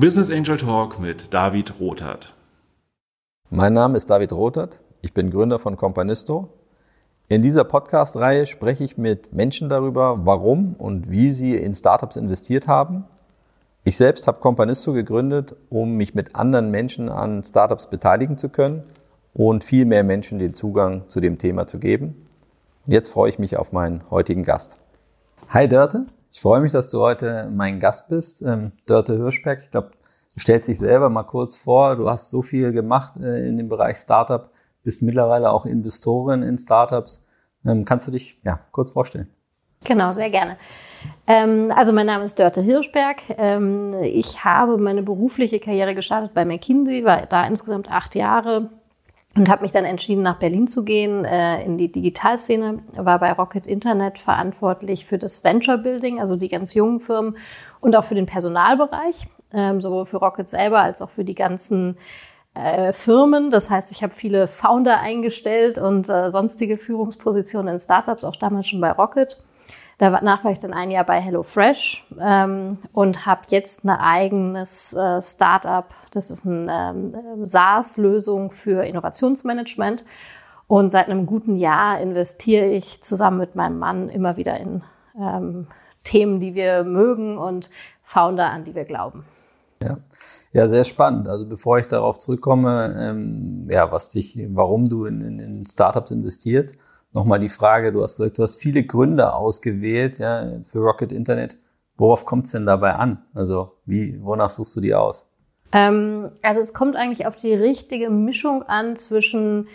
Business Angel Talk mit David Rothert. Mein Name ist David Rothert. Ich bin Gründer von Companisto. In dieser Podcast-Reihe spreche ich mit Menschen darüber, warum und wie sie in Startups investiert haben. Ich selbst habe Companisto gegründet, um mich mit anderen Menschen an Startups beteiligen zu können und viel mehr Menschen den Zugang zu dem Thema zu geben. Und jetzt freue ich mich auf meinen heutigen Gast. Hi Dörte, ich freue mich, dass du heute mein Gast bist. Ähm, Dörte Hirschberg, ich glaube, du stellst dich selber mal kurz vor. Du hast so viel gemacht äh, in dem Bereich Startup, bist mittlerweile auch Investorin in Startups. Ähm, kannst du dich ja, kurz vorstellen? Genau, sehr gerne. Ähm, also mein Name ist Dörte Hirschberg. Ähm, ich habe meine berufliche Karriere gestartet bei McKinsey, war da insgesamt acht Jahre und habe mich dann entschieden, nach Berlin zu gehen, äh, in die Digitalszene, war bei Rocket Internet verantwortlich für das Venture Building, also die ganz jungen Firmen und auch für den Personalbereich, ähm, sowohl für Rocket selber als auch für die ganzen äh, Firmen. Das heißt, ich habe viele Founder eingestellt und äh, sonstige Führungspositionen in Startups, auch damals schon bei Rocket. Danach war ich dann ein Jahr bei HelloFresh ähm, und habe jetzt ein eigenes äh, Startup. Das ist eine ähm, SaaS-Lösung für Innovationsmanagement. Und seit einem guten Jahr investiere ich zusammen mit meinem Mann immer wieder in ähm, Themen, die wir mögen und Founder, an die wir glauben. Ja. ja, sehr spannend. Also bevor ich darauf zurückkomme, ähm, ja, was dich, warum du in, in, in Startups investiert, nochmal die Frage, du hast gesagt, du hast viele Gründer ausgewählt ja, für Rocket Internet. Worauf kommt es denn dabei an? Also wie, wonach suchst du die aus? Ähm, also es kommt eigentlich auf die richtige Mischung an zwischen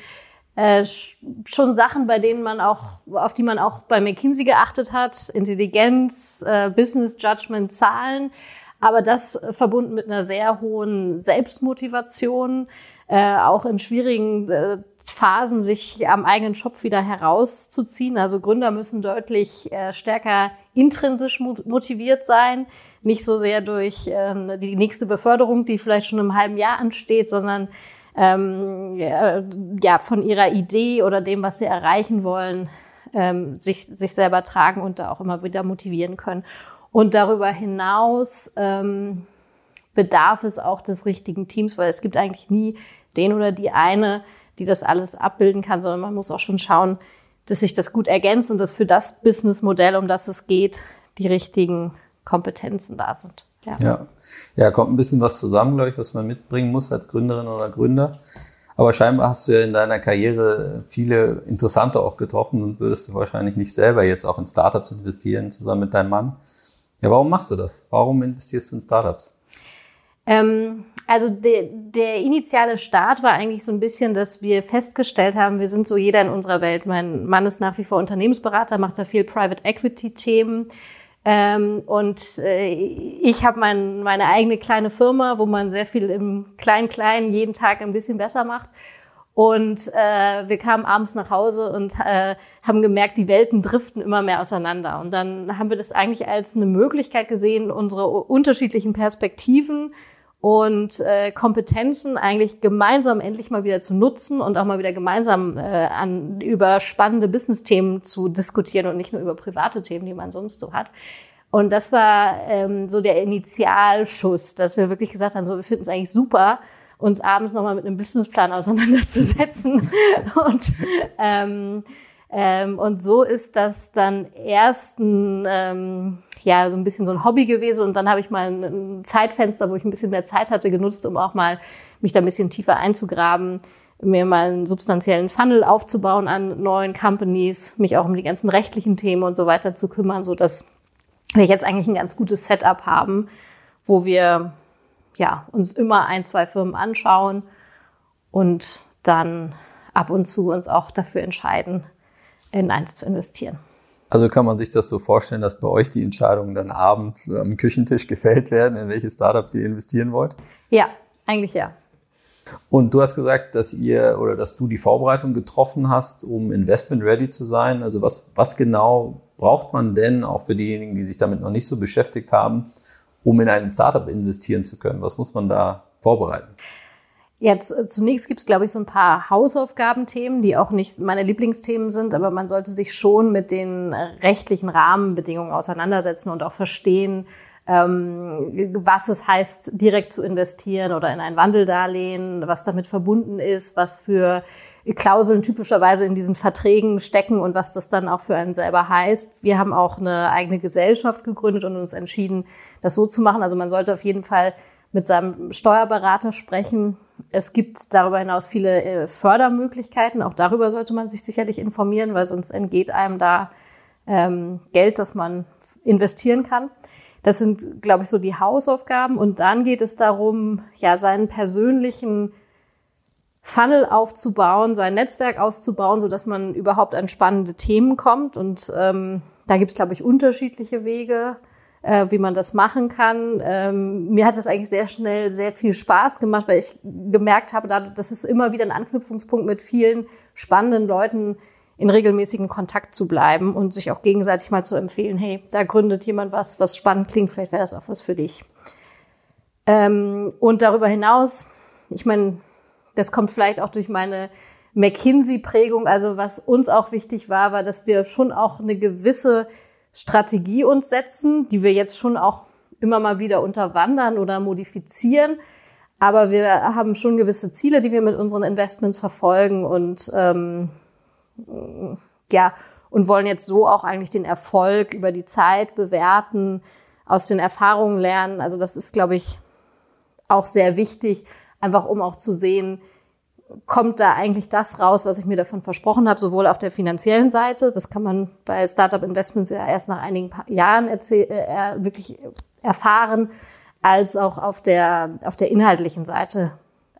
äh, schon Sachen, bei denen man auch, auf die man auch bei McKinsey geachtet hat, Intelligenz, äh, Business Judgment, Zahlen, aber das verbunden mit einer sehr hohen Selbstmotivation, äh, auch in schwierigen äh, Phasen, sich am eigenen Schopf wieder herauszuziehen. Also Gründer müssen deutlich äh, stärker intrinsisch motiviert sein, nicht so sehr durch ähm, die nächste Beförderung, die vielleicht schon im halben Jahr ansteht, sondern ähm, ja, von ihrer Idee oder dem, was sie erreichen wollen, ähm, sich, sich selber tragen und da auch immer wieder motivieren können. Und darüber hinaus ähm, bedarf es auch des richtigen Teams, weil es gibt eigentlich nie den oder die eine, die das alles abbilden kann, sondern man muss auch schon schauen, dass sich das gut ergänzt und dass für das Businessmodell, um das es geht, die richtigen Kompetenzen da sind. Ja. ja. Ja, kommt ein bisschen was zusammen, glaube ich, was man mitbringen muss als Gründerin oder Gründer. Aber scheinbar hast du ja in deiner Karriere viele Interessante auch getroffen, sonst würdest du wahrscheinlich nicht selber jetzt auch in Startups investieren, zusammen mit deinem Mann. Ja, warum machst du das? Warum investierst du in Startups? Ähm, also de, der initiale Start war eigentlich so ein bisschen, dass wir festgestellt haben, wir sind so jeder in unserer Welt. Mein Mann ist nach wie vor Unternehmensberater, macht da viel Private Equity Themen. Ähm, und äh, ich habe mein, meine eigene kleine Firma, wo man sehr viel im Klein-Klein jeden Tag ein bisschen besser macht. Und äh, wir kamen abends nach Hause und äh, haben gemerkt, die Welten driften immer mehr auseinander. Und dann haben wir das eigentlich als eine Möglichkeit gesehen, unsere unterschiedlichen Perspektiven und äh, Kompetenzen eigentlich gemeinsam endlich mal wieder zu nutzen und auch mal wieder gemeinsam äh, an über spannende Business-Themen zu diskutieren und nicht nur über private Themen, die man sonst so hat. Und das war ähm, so der Initialschuss, dass wir wirklich gesagt haben, so wir finden es eigentlich super, uns abends nochmal mit einem Businessplan auseinanderzusetzen und ähm, ähm, und so ist das dann erst ein, ähm, ja, so ein bisschen so ein Hobby gewesen. Und dann habe ich mal ein Zeitfenster, wo ich ein bisschen mehr Zeit hatte, genutzt, um auch mal mich da ein bisschen tiefer einzugraben, mir mal einen substanziellen Funnel aufzubauen an neuen Companies, mich auch um die ganzen rechtlichen Themen und so weiter zu kümmern, so dass wir jetzt eigentlich ein ganz gutes Setup haben, wo wir ja, uns immer ein, zwei Firmen anschauen und dann ab und zu uns auch dafür entscheiden, in eins zu investieren. Also kann man sich das so vorstellen, dass bei euch die Entscheidungen dann abends am Küchentisch gefällt werden, in welche Startups ihr investieren wollt? Ja, eigentlich ja. Und du hast gesagt, dass ihr oder dass du die Vorbereitung getroffen hast, um investment ready zu sein. Also was, was genau braucht man denn auch für diejenigen, die sich damit noch nicht so beschäftigt haben, um in ein Startup investieren zu können? Was muss man da vorbereiten? Jetzt äh, zunächst gibt es, glaube ich, so ein paar Hausaufgabenthemen, die auch nicht meine Lieblingsthemen sind, aber man sollte sich schon mit den rechtlichen Rahmenbedingungen auseinandersetzen und auch verstehen, ähm, was es heißt, direkt zu investieren oder in ein Wandeldarlehen, was damit verbunden ist, was für Klauseln typischerweise in diesen Verträgen stecken und was das dann auch für einen selber heißt. Wir haben auch eine eigene Gesellschaft gegründet und uns entschieden, das so zu machen. Also man sollte auf jeden Fall mit seinem Steuerberater sprechen. Es gibt darüber hinaus viele äh, Fördermöglichkeiten. Auch darüber sollte man sich sicherlich informieren, weil sonst entgeht einem da ähm, Geld, das man investieren kann. Das sind, glaube ich, so die Hausaufgaben. Und dann geht es darum, ja, seinen persönlichen Funnel aufzubauen, sein Netzwerk auszubauen, so dass man überhaupt an spannende Themen kommt. Und ähm, da gibt es, glaube ich, unterschiedliche Wege, äh, wie man das machen kann. Ähm, mir hat das eigentlich sehr schnell sehr viel Spaß gemacht, weil ich gemerkt habe, dass es immer wieder ein Anknüpfungspunkt mit vielen spannenden Leuten in regelmäßigem Kontakt zu bleiben und sich auch gegenseitig mal zu empfehlen, hey, da gründet jemand was, was spannend klingt, vielleicht wäre das auch was für dich. Ähm, und darüber hinaus, ich meine, das kommt vielleicht auch durch meine McKinsey-Prägung. Also was uns auch wichtig war, war, dass wir schon auch eine gewisse Strategie uns setzen, die wir jetzt schon auch immer mal wieder unterwandern oder modifizieren. Aber wir haben schon gewisse Ziele, die wir mit unseren Investments verfolgen und ähm, ja, und wollen jetzt so auch eigentlich den Erfolg über die Zeit bewerten, aus den Erfahrungen lernen. Also das ist, glaube ich, auch sehr wichtig, einfach um auch zu sehen, kommt da eigentlich das raus, was ich mir davon versprochen habe, sowohl auf der finanziellen Seite, das kann man bei Startup Investments ja erst nach einigen Jahren äh, wirklich erfahren, als auch auf der, auf der inhaltlichen Seite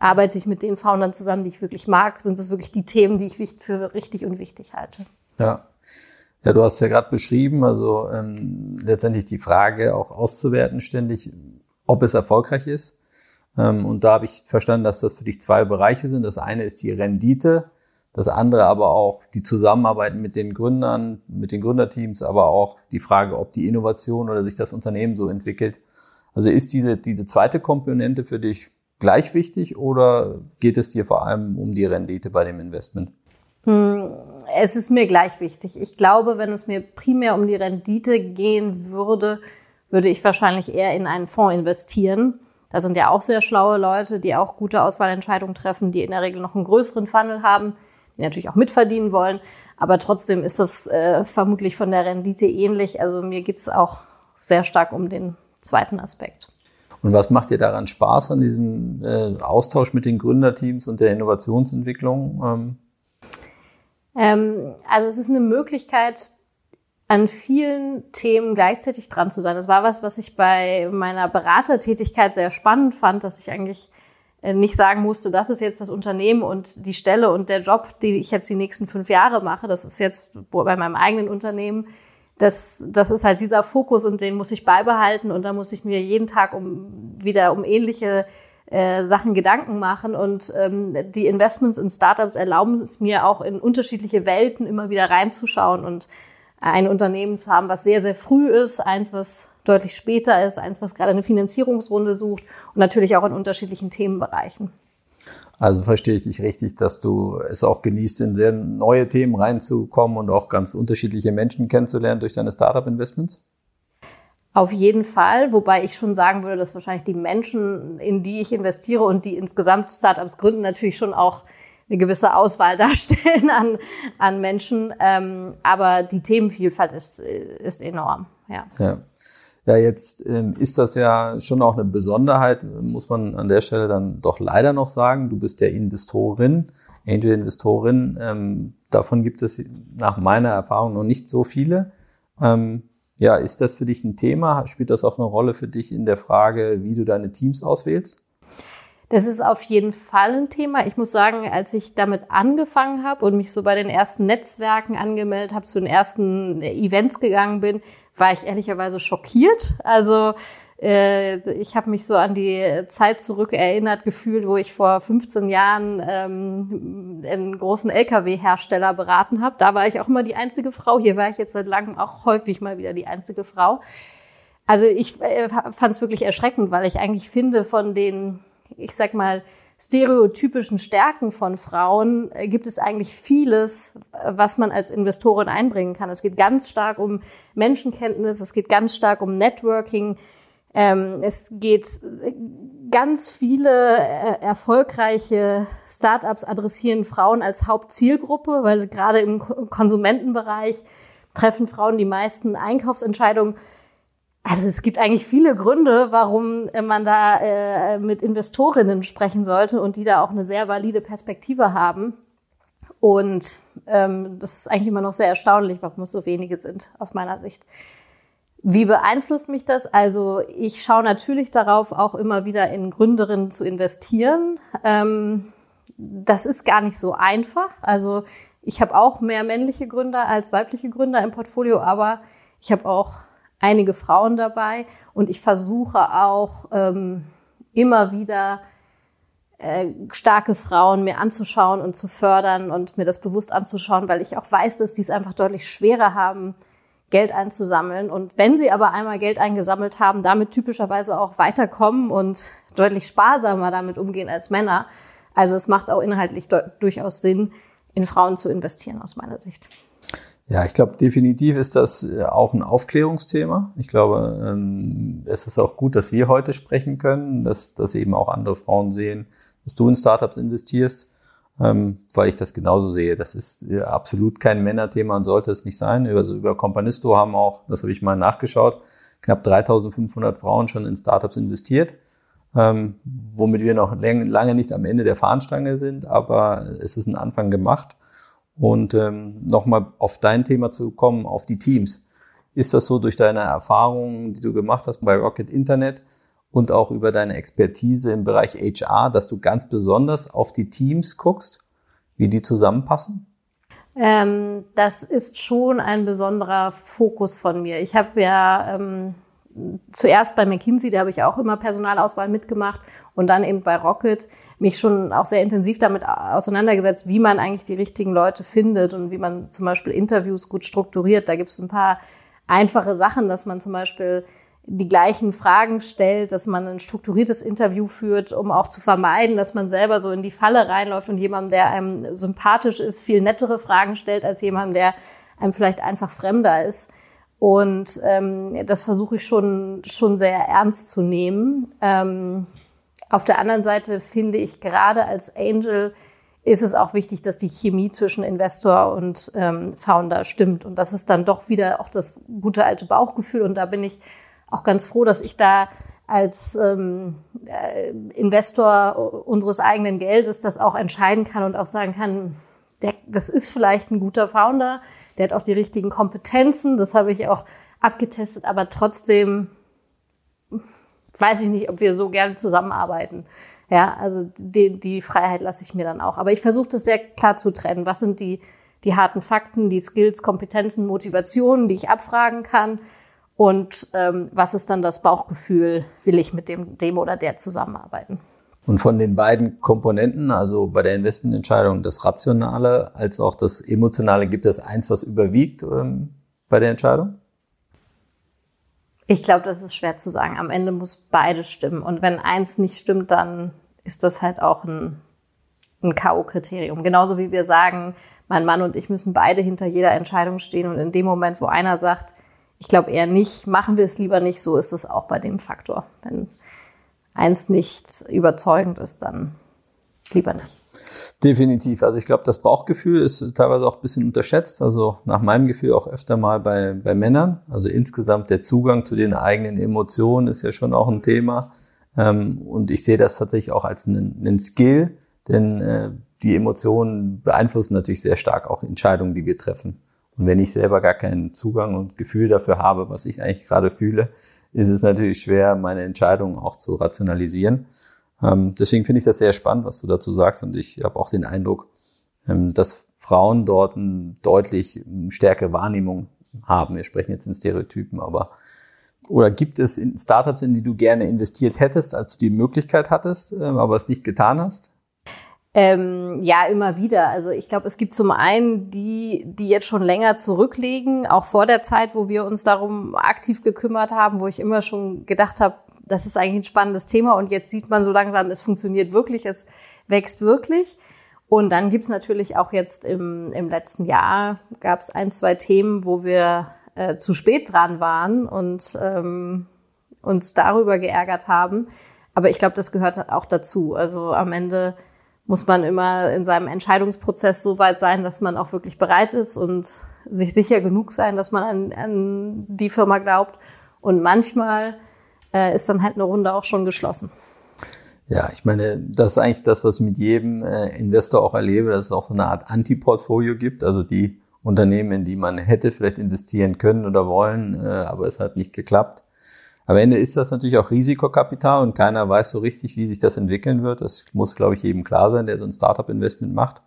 arbeite ich mit den Foundern zusammen, die ich wirklich mag? Sind es wirklich die Themen, die ich für richtig und wichtig halte? Ja. Ja, du hast ja gerade beschrieben, also ähm, letztendlich die Frage auch auszuwerten ständig, ob es erfolgreich ist. Ähm, und da habe ich verstanden, dass das für dich zwei Bereiche sind. Das eine ist die Rendite, das andere aber auch die Zusammenarbeit mit den Gründern, mit den Gründerteams, aber auch die Frage, ob die Innovation oder sich das Unternehmen so entwickelt. Also ist diese, diese zweite Komponente für dich gleich wichtig oder geht es dir vor allem um die Rendite bei dem Investment? Hm, es ist mir gleich wichtig. Ich glaube, wenn es mir primär um die Rendite gehen würde, würde ich wahrscheinlich eher in einen Fonds investieren. Da sind ja auch sehr schlaue Leute, die auch gute Auswahlentscheidungen treffen, die in der Regel noch einen größeren Funnel haben, die natürlich auch mitverdienen wollen. Aber trotzdem ist das äh, vermutlich von der Rendite ähnlich. Also mir geht es auch sehr stark um den zweiten Aspekt. Und was macht dir daran Spaß an diesem äh, Austausch mit den Gründerteams und der Innovationsentwicklung? Ähm? Ähm, also es ist eine Möglichkeit, an vielen Themen gleichzeitig dran zu sein. Das war was, was ich bei meiner Beratertätigkeit sehr spannend fand, dass ich eigentlich äh, nicht sagen musste, das ist jetzt das Unternehmen und die Stelle und der Job, den ich jetzt die nächsten fünf Jahre mache. Das ist jetzt bei meinem eigenen Unternehmen das, das ist halt dieser Fokus und den muss ich beibehalten und da muss ich mir jeden Tag um wieder um ähnliche äh, Sachen Gedanken machen und ähm, die Investments in Startups erlauben es mir auch in unterschiedliche Welten immer wieder reinzuschauen und ein Unternehmen zu haben, was sehr, sehr früh ist, eins, was deutlich später ist, eins, was gerade eine Finanzierungsrunde sucht und natürlich auch in unterschiedlichen Themenbereichen. Also verstehe ich dich richtig, dass du es auch genießt, in sehr neue Themen reinzukommen und auch ganz unterschiedliche Menschen kennenzulernen durch deine Startup-Investments? Auf jeden Fall, wobei ich schon sagen würde, dass wahrscheinlich die Menschen, in die ich investiere und die insgesamt Startups gründen, natürlich schon auch eine gewisse Auswahl darstellen an, an Menschen. Ähm, aber die Themenvielfalt ist, ist enorm. Ja. ja. Ja, jetzt ähm, ist das ja schon auch eine Besonderheit, muss man an der Stelle dann doch leider noch sagen. Du bist ja Investorin, Angel-Investorin. Ähm, davon gibt es nach meiner Erfahrung noch nicht so viele. Ähm, ja, ist das für dich ein Thema? Spielt das auch eine Rolle für dich in der Frage, wie du deine Teams auswählst? Das ist auf jeden Fall ein Thema. Ich muss sagen, als ich damit angefangen habe und mich so bei den ersten Netzwerken angemeldet habe, zu den ersten Events gegangen bin, war ich ehrlicherweise schockiert. Also äh, ich habe mich so an die Zeit zurück erinnert gefühlt, wo ich vor 15 Jahren ähm, einen großen Lkw-Hersteller beraten habe. Da war ich auch immer die einzige Frau. Hier war ich jetzt seit langem auch häufig mal wieder die einzige Frau. Also ich äh, fand es wirklich erschreckend, weil ich eigentlich finde, von den, ich sag mal, stereotypischen Stärken von Frauen äh, gibt es eigentlich vieles, was man als Investorin einbringen kann. Es geht ganz stark um Menschenkenntnis, es geht ganz stark um Networking. Ähm, es geht ganz viele äh, erfolgreiche Startups adressieren Frauen als Hauptzielgruppe, weil gerade im Konsumentenbereich treffen Frauen die meisten Einkaufsentscheidungen. Also es gibt eigentlich viele Gründe, warum man da äh, mit Investorinnen sprechen sollte und die da auch eine sehr valide Perspektive haben. Und ähm, das ist eigentlich immer noch sehr erstaunlich, warum es so wenige sind, aus meiner Sicht. Wie beeinflusst mich das? Also ich schaue natürlich darauf, auch immer wieder in Gründerinnen zu investieren. Ähm, das ist gar nicht so einfach. Also ich habe auch mehr männliche Gründer als weibliche Gründer im Portfolio, aber ich habe auch einige Frauen dabei und ich versuche auch ähm, immer wieder äh, starke Frauen mir anzuschauen und zu fördern und mir das bewusst anzuschauen, weil ich auch weiß, dass die es einfach deutlich schwerer haben, Geld einzusammeln. Und wenn sie aber einmal Geld eingesammelt haben, damit typischerweise auch weiterkommen und deutlich sparsamer damit umgehen als Männer. Also es macht auch inhaltlich durchaus Sinn, in Frauen zu investieren, aus meiner Sicht. Ja, ich glaube, definitiv ist das äh, auch ein Aufklärungsthema. Ich glaube, ähm, es ist auch gut, dass wir heute sprechen können, dass, dass eben auch andere Frauen sehen, dass du in Startups investierst ähm, weil ich das genauso sehe. Das ist äh, absolut kein Männerthema und sollte es nicht sein. Also über Companisto haben auch, das habe ich mal nachgeschaut, knapp 3500 Frauen schon in Startups investiert, ähm, womit wir noch lange nicht am Ende der Fahnenstange sind, aber es ist ein Anfang gemacht. Und ähm, nochmal auf dein Thema zu kommen, auf die Teams. Ist das so durch deine Erfahrungen, die du gemacht hast bei Rocket Internet, und auch über deine Expertise im Bereich HR, dass du ganz besonders auf die Teams guckst, wie die zusammenpassen? Ähm, das ist schon ein besonderer Fokus von mir. Ich habe ja ähm, zuerst bei McKinsey, da habe ich auch immer Personalauswahl mitgemacht und dann eben bei Rocket mich schon auch sehr intensiv damit auseinandergesetzt, wie man eigentlich die richtigen Leute findet und wie man zum Beispiel Interviews gut strukturiert. Da gibt es ein paar einfache Sachen, dass man zum Beispiel die gleichen Fragen stellt, dass man ein strukturiertes Interview führt, um auch zu vermeiden, dass man selber so in die Falle reinläuft und jemandem, der einem sympathisch ist, viel nettere Fragen stellt als jemandem, der einem vielleicht einfach fremder ist. Und ähm, das versuche ich schon, schon sehr ernst zu nehmen. Ähm, auf der anderen Seite finde ich gerade als Angel ist es auch wichtig, dass die Chemie zwischen Investor und ähm, Founder stimmt. Und das ist dann doch wieder auch das gute alte Bauchgefühl. Und da bin ich auch ganz froh, dass ich da als ähm, äh, Investor unseres eigenen Geldes das auch entscheiden kann und auch sagen kann, der, das ist vielleicht ein guter Founder, der hat auch die richtigen Kompetenzen, das habe ich auch abgetestet, aber trotzdem weiß ich nicht, ob wir so gerne zusammenarbeiten. Ja, also die, die Freiheit lasse ich mir dann auch. Aber ich versuche das sehr klar zu trennen. Was sind die, die harten Fakten, die Skills, Kompetenzen, Motivationen, die ich abfragen kann? Und ähm, was ist dann das Bauchgefühl, will ich mit dem, dem oder der zusammenarbeiten? Und von den beiden Komponenten, also bei der Investmententscheidung das Rationale als auch das Emotionale, gibt es eins, was überwiegt ähm, bei der Entscheidung? Ich glaube, das ist schwer zu sagen. Am Ende muss beides stimmen. Und wenn eins nicht stimmt, dann ist das halt auch ein, ein K.O.-Kriterium. Genauso wie wir sagen, mein Mann und ich müssen beide hinter jeder Entscheidung stehen. Und in dem Moment, wo einer sagt, ich glaube eher nicht, machen wir es lieber nicht, so ist es auch bei dem Faktor. Wenn eins nicht überzeugend ist, dann lieber nicht. Definitiv. Also ich glaube, das Bauchgefühl ist teilweise auch ein bisschen unterschätzt. Also nach meinem Gefühl auch öfter mal bei, bei Männern. Also insgesamt der Zugang zu den eigenen Emotionen ist ja schon auch ein Thema. Ähm, und ich sehe das tatsächlich auch als einen, einen Skill, denn äh, die Emotionen beeinflussen natürlich sehr stark auch Entscheidungen, die wir treffen. Und wenn ich selber gar keinen Zugang und Gefühl dafür habe, was ich eigentlich gerade fühle, ist es natürlich schwer, meine Entscheidungen auch zu rationalisieren. Ähm, deswegen finde ich das sehr spannend, was du dazu sagst. Und ich habe auch den Eindruck, ähm, dass Frauen dort eine deutlich stärkere Wahrnehmung haben. Wir sprechen jetzt in Stereotypen, aber oder gibt es Startups, in die du gerne investiert hättest, als du die Möglichkeit hattest, ähm, aber es nicht getan hast? Ähm, ja, immer wieder. Also ich glaube, es gibt zum einen die, die jetzt schon länger zurücklegen, auch vor der Zeit, wo wir uns darum aktiv gekümmert haben, wo ich immer schon gedacht habe, das ist eigentlich ein spannendes Thema und jetzt sieht man so langsam, es funktioniert wirklich, es wächst wirklich. Und dann gibt's natürlich auch jetzt im, im letzten Jahr gab es ein, zwei Themen, wo wir äh, zu spät dran waren und ähm, uns darüber geärgert haben. Aber ich glaube, das gehört auch dazu. Also am Ende muss man immer in seinem Entscheidungsprozess so weit sein, dass man auch wirklich bereit ist und sich sicher genug sein, dass man an, an die Firma glaubt. Und manchmal äh, ist dann halt eine Runde auch schon geschlossen. Ja, ich meine, das ist eigentlich das, was ich mit jedem äh, Investor auch erlebe, dass es auch so eine Art Anti-Portfolio gibt. Also die Unternehmen, in die man hätte vielleicht investieren können oder wollen, äh, aber es hat nicht geklappt. Am Ende ist das natürlich auch Risikokapital und keiner weiß so richtig, wie sich das entwickeln wird. Das muss, glaube ich, jedem klar sein, der so ein Startup-Investment macht.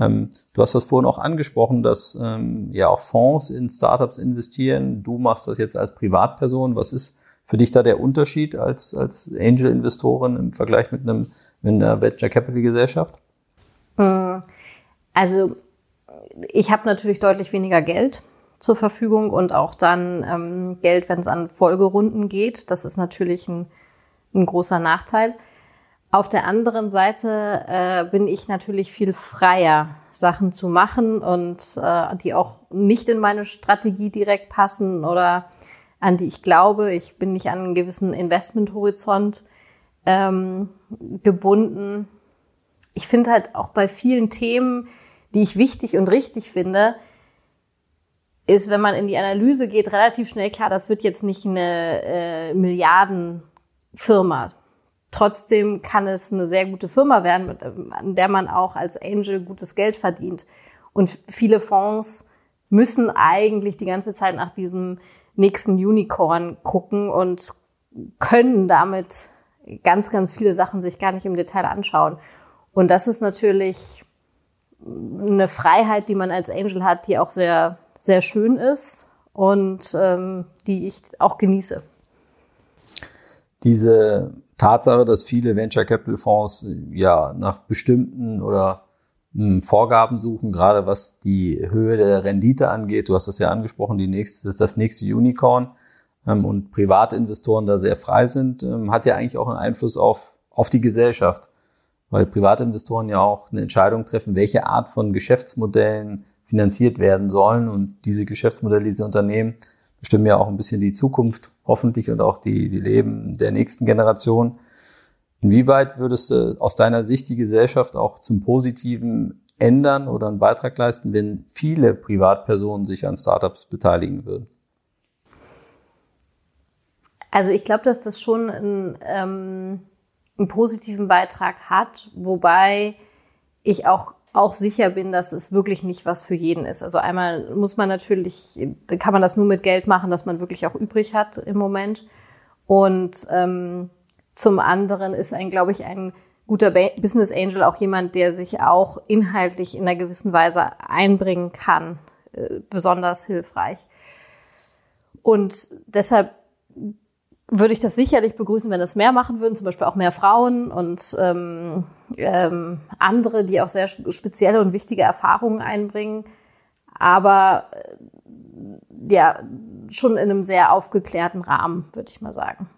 Ähm, du hast das vorhin auch angesprochen, dass ähm, ja auch Fonds in Startups investieren. Du machst das jetzt als Privatperson. Was ist für dich da der Unterschied als, als Angel-Investorin im Vergleich mit, einem, mit einer Venture Capital Gesellschaft? Hm, also ich habe natürlich deutlich weniger Geld zur Verfügung und auch dann ähm, Geld, wenn es an Folgerunden geht. Das ist natürlich ein, ein großer Nachteil. Auf der anderen Seite äh, bin ich natürlich viel freier, Sachen zu machen und äh, die auch nicht in meine Strategie direkt passen oder an die ich glaube. Ich bin nicht an einen gewissen Investmenthorizont ähm, gebunden. Ich finde halt auch bei vielen Themen, die ich wichtig und richtig finde, ist, wenn man in die Analyse geht, relativ schnell klar, das wird jetzt nicht eine äh, Milliardenfirma. Trotzdem kann es eine sehr gute Firma werden, mit, an der man auch als Angel gutes Geld verdient. Und viele Fonds müssen eigentlich die ganze Zeit nach diesem nächsten Unicorn gucken und können damit ganz, ganz viele Sachen sich gar nicht im Detail anschauen. Und das ist natürlich eine Freiheit, die man als Angel hat, die auch sehr sehr schön ist und ähm, die ich auch genieße. Diese Tatsache, dass viele Venture Capital Fonds ja nach bestimmten oder Vorgaben suchen, gerade was die Höhe der Rendite angeht. Du hast das ja angesprochen, die nächste, das nächste Unicorn ähm, und Privatinvestoren da sehr frei sind, ähm, hat ja eigentlich auch einen Einfluss auf, auf die Gesellschaft, weil Privatinvestoren ja auch eine Entscheidung treffen, welche Art von Geschäftsmodellen finanziert werden sollen. Und diese Geschäftsmodelle, diese Unternehmen bestimmen ja auch ein bisschen die Zukunft, hoffentlich, und auch die, die Leben der nächsten Generation. Inwieweit würdest du aus deiner Sicht die Gesellschaft auch zum Positiven ändern oder einen Beitrag leisten, wenn viele Privatpersonen sich an Startups beteiligen würden? Also ich glaube, dass das schon einen, ähm, einen positiven Beitrag hat, wobei ich auch auch sicher bin, dass es wirklich nicht was für jeden ist. Also einmal muss man natürlich, kann man das nur mit Geld machen, das man wirklich auch übrig hat im Moment. Und ähm, zum anderen ist ein, glaube ich, ein guter Business Angel auch jemand, der sich auch inhaltlich in einer gewissen Weise einbringen kann, äh, besonders hilfreich. Und deshalb würde ich das sicherlich begrüßen, wenn es mehr machen würden, zum Beispiel auch mehr Frauen und ähm, ähm, andere, die auch sehr spezielle und wichtige Erfahrungen einbringen. Aber äh, ja, schon in einem sehr aufgeklärten Rahmen, würde ich mal sagen.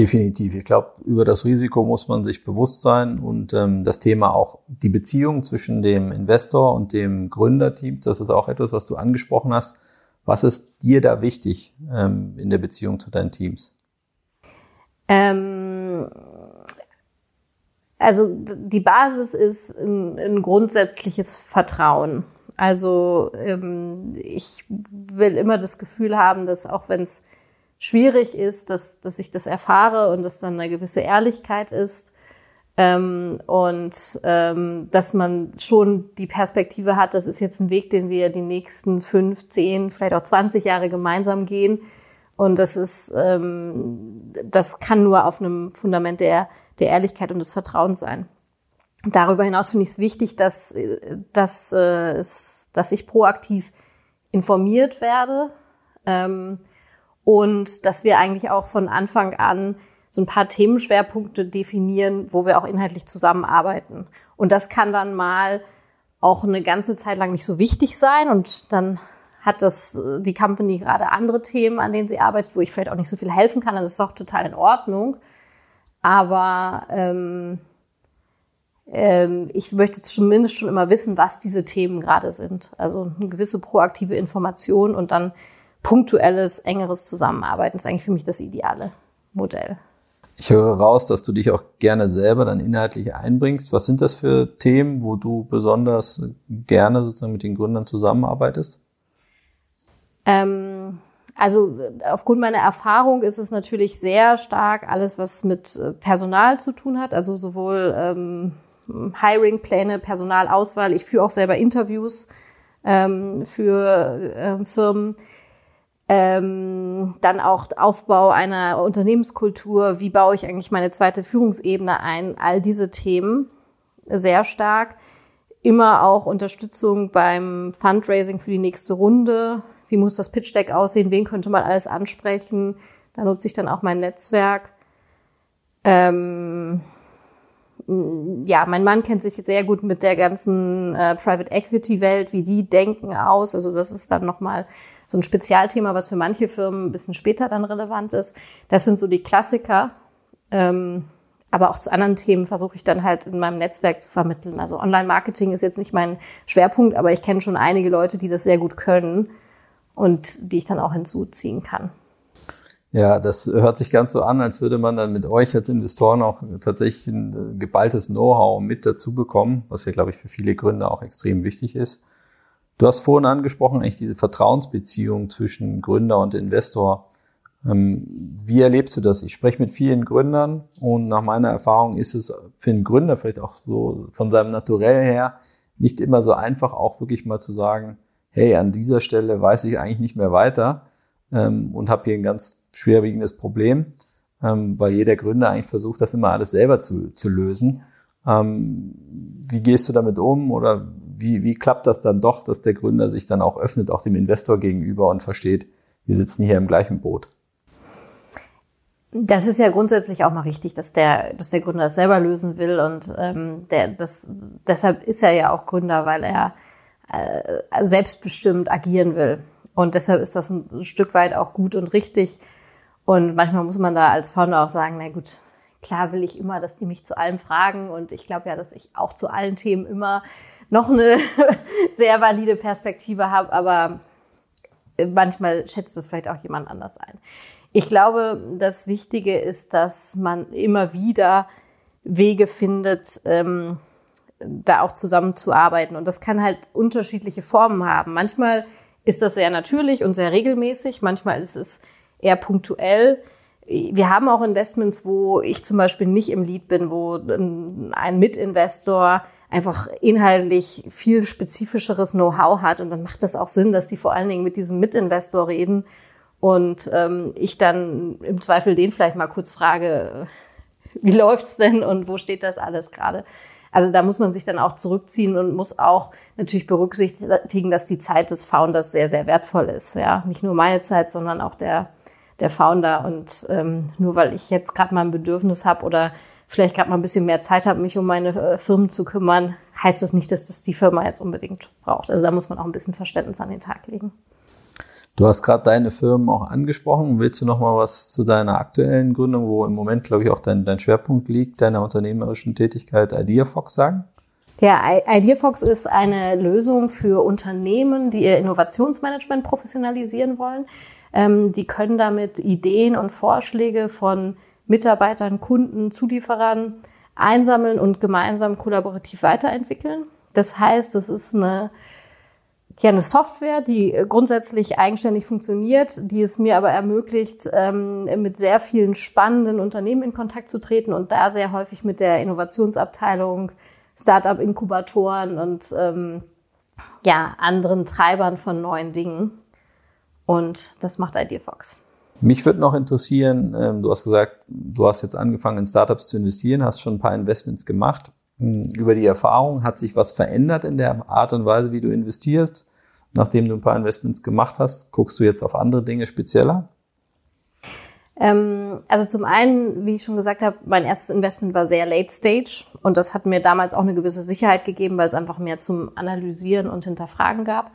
Definitiv. Ich glaube, über das Risiko muss man sich bewusst sein und ähm, das Thema auch die Beziehung zwischen dem Investor und dem Gründerteam, das ist auch etwas, was du angesprochen hast was ist dir da wichtig ähm, in der Beziehung zu deinen Teams? Ähm, also die Basis ist ein, ein grundsätzliches Vertrauen. Also ähm, ich will immer das Gefühl haben, dass auch wenn es schwierig ist, dass, dass ich das erfahre und dass dann eine gewisse Ehrlichkeit ist, ähm, und ähm, dass man schon die Perspektive hat, das ist jetzt ein Weg, den wir die nächsten fünf, zehn, vielleicht auch 20 Jahre gemeinsam gehen. Und das ist, ähm, das kann nur auf einem Fundament der, der Ehrlichkeit und des Vertrauens sein. Darüber hinaus finde ich es wichtig, dass, dass, äh, dass ich proaktiv informiert werde ähm, und dass wir eigentlich auch von Anfang an so ein paar Themenschwerpunkte definieren, wo wir auch inhaltlich zusammenarbeiten. Und das kann dann mal auch eine ganze Zeit lang nicht so wichtig sein und dann hat das äh, die Company gerade andere Themen, an denen sie arbeitet, wo ich vielleicht auch nicht so viel helfen kann. Das ist auch total in Ordnung. Aber ähm, ähm, ich möchte zumindest schon immer wissen, was diese Themen gerade sind. Also eine gewisse proaktive Information und dann punktuelles, engeres Zusammenarbeiten ist eigentlich für mich das ideale Modell. Ich höre raus, dass du dich auch gerne selber dann inhaltlich einbringst. Was sind das für Themen, wo du besonders gerne sozusagen mit den Gründern zusammenarbeitest? Ähm, also aufgrund meiner Erfahrung ist es natürlich sehr stark alles, was mit äh, Personal zu tun hat, also sowohl ähm, Hiring-Pläne, Personalauswahl. Ich führe auch selber Interviews ähm, für äh, Firmen. Ähm, dann auch Aufbau einer Unternehmenskultur. Wie baue ich eigentlich meine zweite Führungsebene ein? All diese Themen sehr stark. Immer auch Unterstützung beim Fundraising für die nächste Runde. Wie muss das Pitch Deck aussehen? Wen könnte man alles ansprechen? Da nutze ich dann auch mein Netzwerk. Ähm, ja, mein Mann kennt sich sehr gut mit der ganzen äh, Private Equity Welt, wie die denken aus. Also das ist dann nochmal so ein Spezialthema, was für manche Firmen ein bisschen später dann relevant ist. Das sind so die Klassiker. Ähm, aber auch zu anderen Themen versuche ich dann halt in meinem Netzwerk zu vermitteln. Also Online-Marketing ist jetzt nicht mein Schwerpunkt, aber ich kenne schon einige Leute, die das sehr gut können und die ich dann auch hinzuziehen kann. Ja, das hört sich ganz so an, als würde man dann mit euch als Investoren auch tatsächlich ein geballtes Know-how mit dazu bekommen, was ja, glaube ich, für viele Gründer auch extrem wichtig ist. Du hast vorhin angesprochen, eigentlich diese Vertrauensbeziehung zwischen Gründer und Investor. Ähm, wie erlebst du das? Ich spreche mit vielen Gründern und nach meiner Erfahrung ist es für einen Gründer vielleicht auch so von seinem Naturell her nicht immer so einfach, auch wirklich mal zu sagen, hey, an dieser Stelle weiß ich eigentlich nicht mehr weiter ähm, und habe hier ein ganz schwerwiegendes Problem, ähm, weil jeder Gründer eigentlich versucht, das immer alles selber zu, zu lösen. wie gehst du damit um oder wie, wie klappt das dann doch, dass der Gründer sich dann auch öffnet, auch dem Investor gegenüber und versteht, wir sitzen hier im gleichen Boot? Das ist ja grundsätzlich auch mal richtig, dass der, dass der Gründer das selber lösen will und ähm, der, das, deshalb ist er ja auch Gründer, weil er äh, selbstbestimmt agieren will. Und deshalb ist das ein, Stück weit auch gut und richtig. Und manchmal muss man da als Founder auch sagen, na gut, klar will ich immer, dass die mich zu allem fragen und ich glaube ja, dass ich auch zu allen Themen immer noch eine sehr valide Perspektive habe, aber manchmal schätzt das vielleicht auch jemand anders ein. Ich glaube, das Wichtige ist, dass man immer wieder Wege findet, ähm, da auch zusammenzuarbeiten. Und das kann halt unterschiedliche Formen haben. Manchmal ist das sehr natürlich und sehr regelmäßig, manchmal ist es eher punktuell. Wir haben auch Investments, wo ich zum Beispiel nicht im Lead bin, wo ein Mitinvestor einfach inhaltlich viel spezifischeres Know-how hat. Und dann macht das auch Sinn, dass die vor allen Dingen mit diesem Mitinvestor reden und ähm, ich dann im Zweifel den vielleicht mal kurz frage, wie läuft's denn und wo steht das alles gerade? Also da muss man sich dann auch zurückziehen und muss auch natürlich berücksichtigen, dass die Zeit des Founders sehr, sehr wertvoll ist. Ja, nicht nur meine Zeit, sondern auch der der Founder. Und ähm, nur weil ich jetzt gerade mal ein Bedürfnis habe oder vielleicht gerade mal ein bisschen mehr Zeit habe, mich um meine äh, Firmen zu kümmern, heißt das nicht, dass das die Firma jetzt unbedingt braucht. Also da muss man auch ein bisschen Verständnis an den Tag legen. Du hast gerade deine Firmen auch angesprochen. Willst du noch mal was zu deiner aktuellen Gründung, wo im Moment, glaube ich, auch dein, dein Schwerpunkt liegt, deiner unternehmerischen Tätigkeit IdeaFox sagen? Ja, IdeaFox ist eine Lösung für Unternehmen, die ihr Innovationsmanagement professionalisieren wollen. Ähm, die können damit Ideen und Vorschläge von Mitarbeitern, Kunden, Zulieferern einsammeln und gemeinsam kollaborativ weiterentwickeln. Das heißt, es ist eine, ja, eine Software, die grundsätzlich eigenständig funktioniert, die es mir aber ermöglicht, ähm, mit sehr vielen spannenden Unternehmen in Kontakt zu treten und da sehr häufig mit der Innovationsabteilung, Startup-Inkubatoren und ähm, ja, anderen Treibern von neuen Dingen. Und das macht IdeaFox. Mich würde noch interessieren, ähm, du hast gesagt, du hast jetzt angefangen in Startups zu investieren, hast schon ein paar Investments gemacht. Hm, über die Erfahrung hat sich was verändert in der Art und Weise, wie du investierst? Nachdem du ein paar Investments gemacht hast, guckst du jetzt auf andere Dinge spezieller? Ähm, also zum einen, wie ich schon gesagt habe, mein erstes Investment war sehr late stage und das hat mir damals auch eine gewisse Sicherheit gegeben, weil es einfach mehr zum Analysieren und Hinterfragen gab.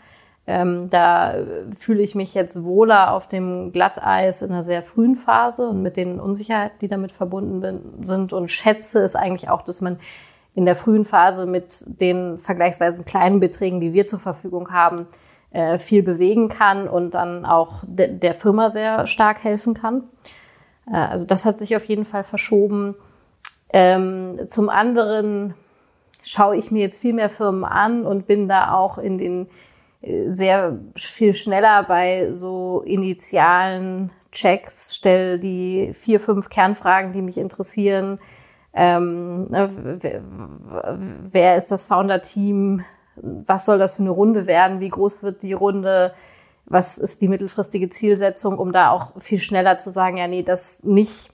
Ähm, da fühle ich mich jetzt wohler auf dem Glatteis in einer sehr frühen Phase und mit den Unsicherheiten, die damit verbunden bin, sind und schätze es eigentlich auch, dass man in der frühen Phase mit den vergleichsweise kleinen Beträgen, die wir zur Verfügung haben, äh, viel bewegen kann und dann auch de der Firma sehr stark helfen kann. Äh, also das hat sich auf jeden Fall verschoben. Ähm, zum anderen schaue ich mir jetzt viel mehr Firmen an und bin da auch in den sehr viel schneller bei so initialen Checks, stelle die vier, fünf Kernfragen, die mich interessieren. Ähm, ne, wer ist das Founder-Team? was soll das für eine Runde werden, wie groß wird die Runde, was ist die mittelfristige Zielsetzung, um da auch viel schneller zu sagen, ja, nee, das nicht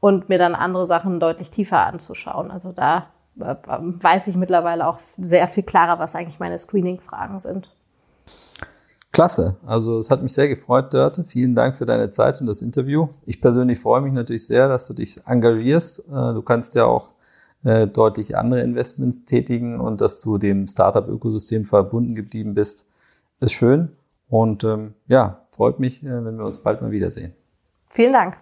und mir dann andere Sachen deutlich tiefer anzuschauen. Also da äh, weiß ich mittlerweile auch sehr viel klarer, was eigentlich meine Screening-Fragen sind. Klasse. Also es hat mich sehr gefreut, Dörte. Vielen Dank für deine Zeit und das Interview. Ich persönlich freue mich natürlich sehr, dass du dich engagierst. Äh, du kannst ja auch äh, deutlich andere Investments tätigen und dass du dem Startup-Ökosystem verbunden geblieben bist, ist schön. Und ähm, ja, freut mich, äh, wenn wir uns bald mal wiedersehen. Vielen Dank.